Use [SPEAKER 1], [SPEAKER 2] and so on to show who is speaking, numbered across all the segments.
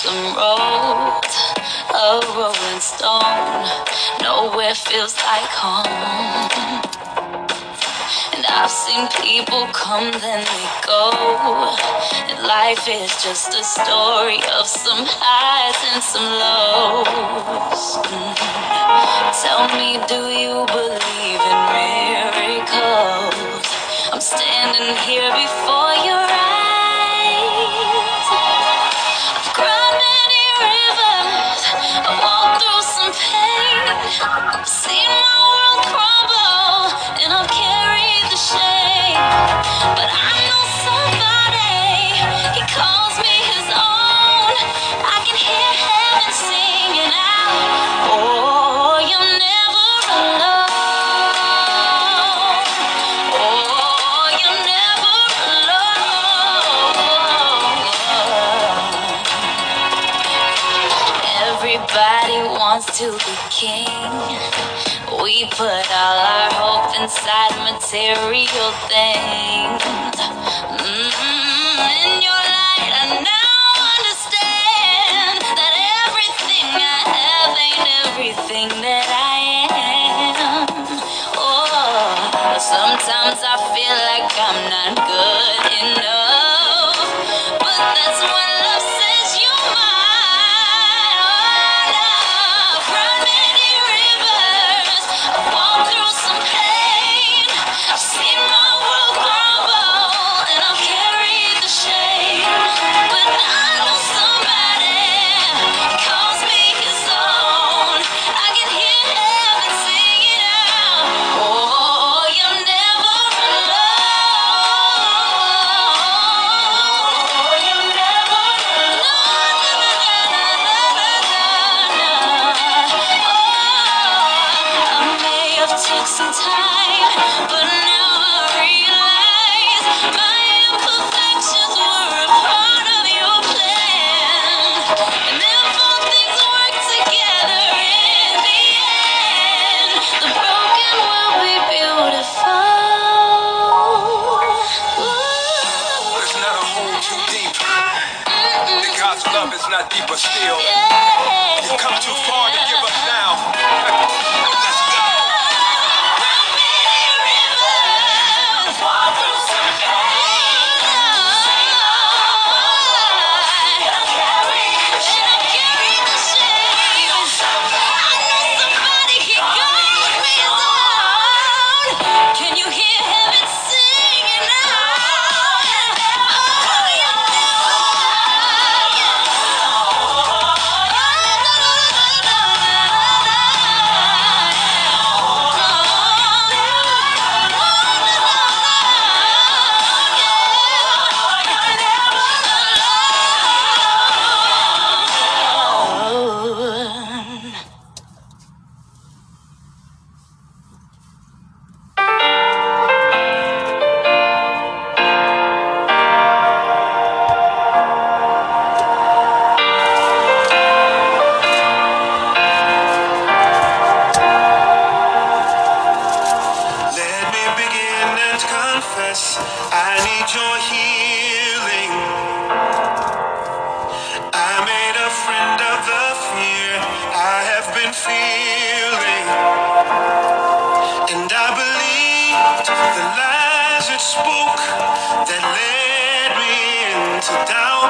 [SPEAKER 1] some roads, a rolling stone. Nowhere feels like home. And I've seen people come, then they go. And life is just a story of some highs and some lows. Mm. Tell me, do you believe in miracles? I'm standing here before your eyes. See to be king. We put all our hope inside material things. Mm-hmm. In your light, I now understand that everything I have ain't everything that I am. Oh, sometimes I feel like I'm not good.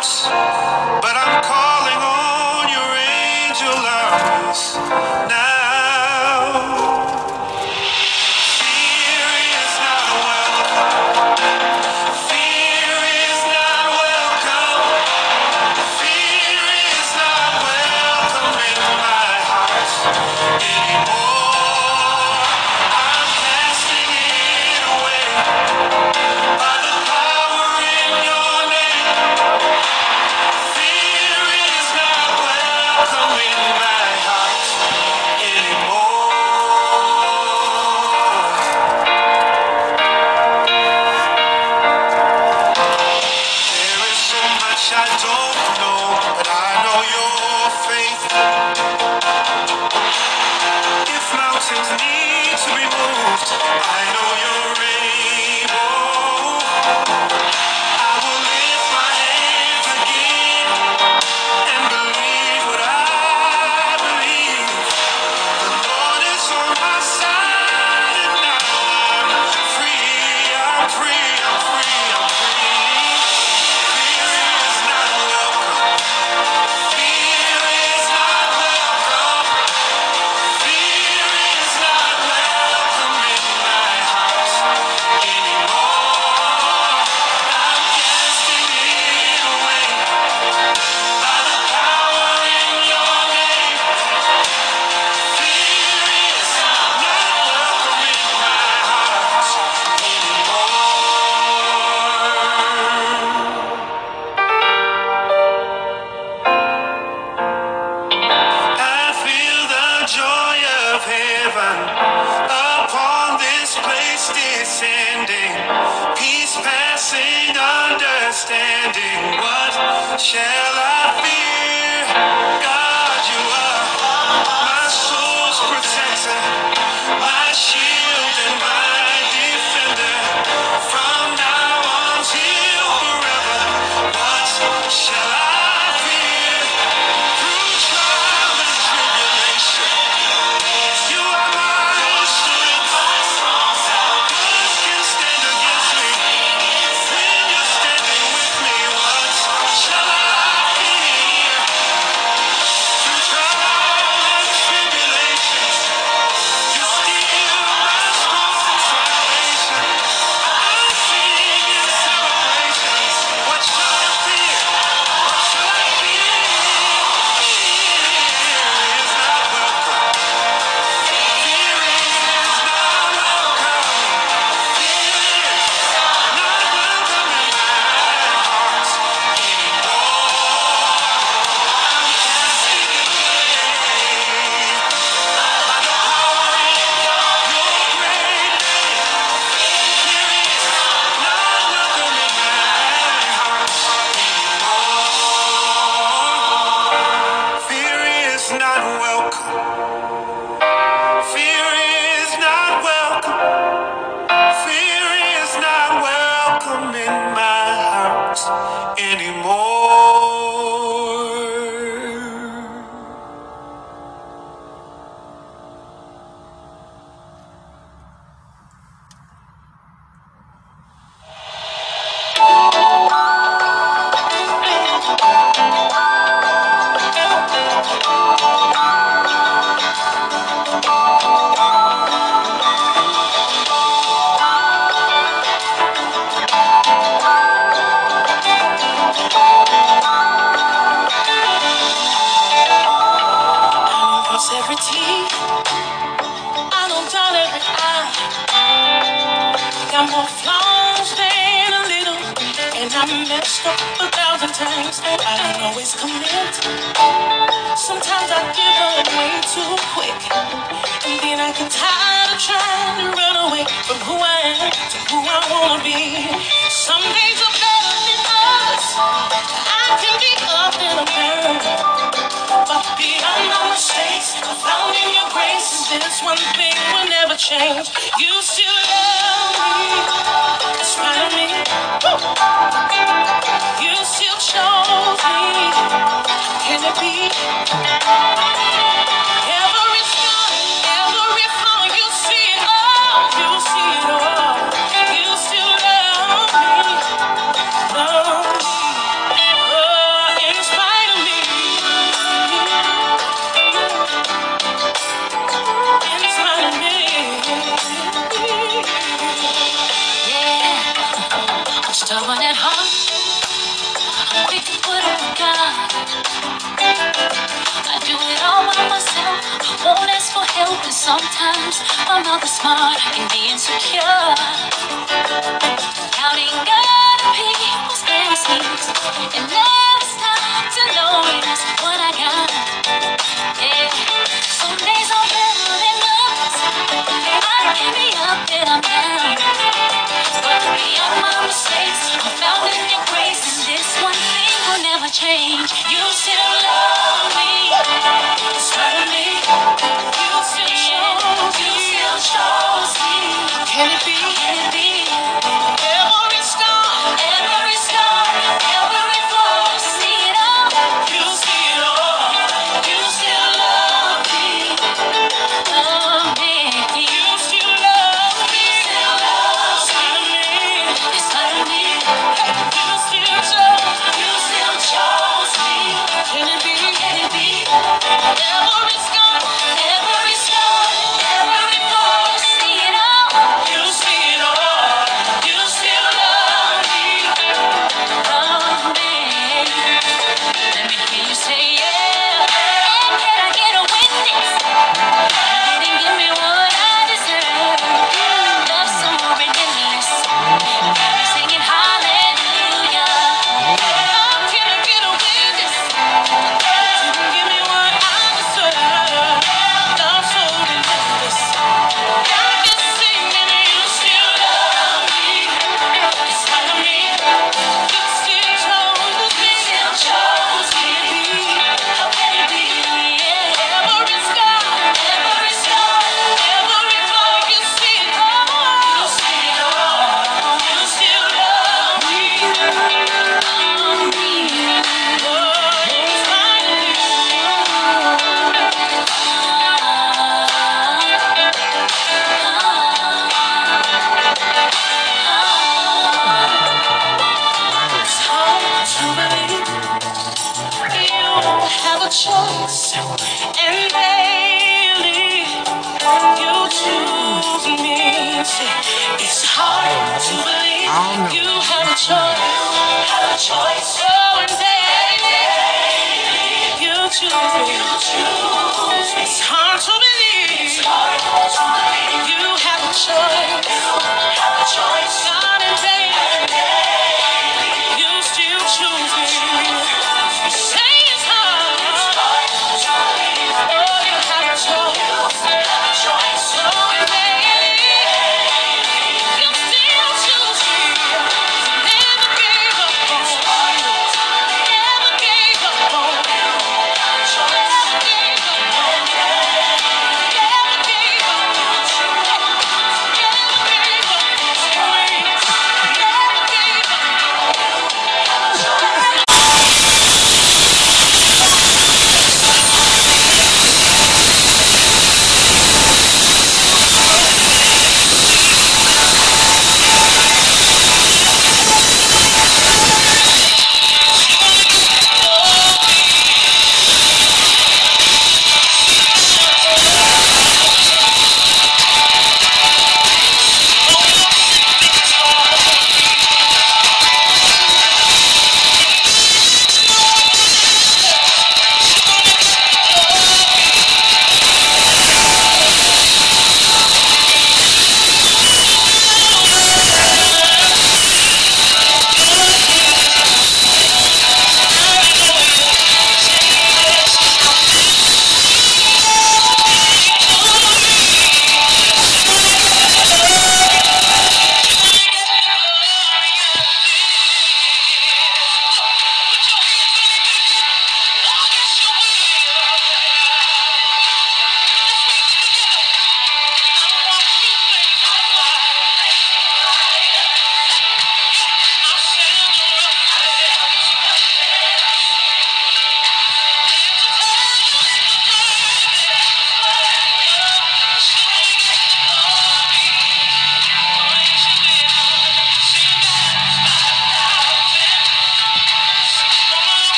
[SPEAKER 1] but
[SPEAKER 2] I'm caught. faith. be. and be insecure. Doubting other people's blessings and never stop to notice what I got. Can it be? Can it be?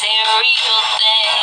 [SPEAKER 1] Material things.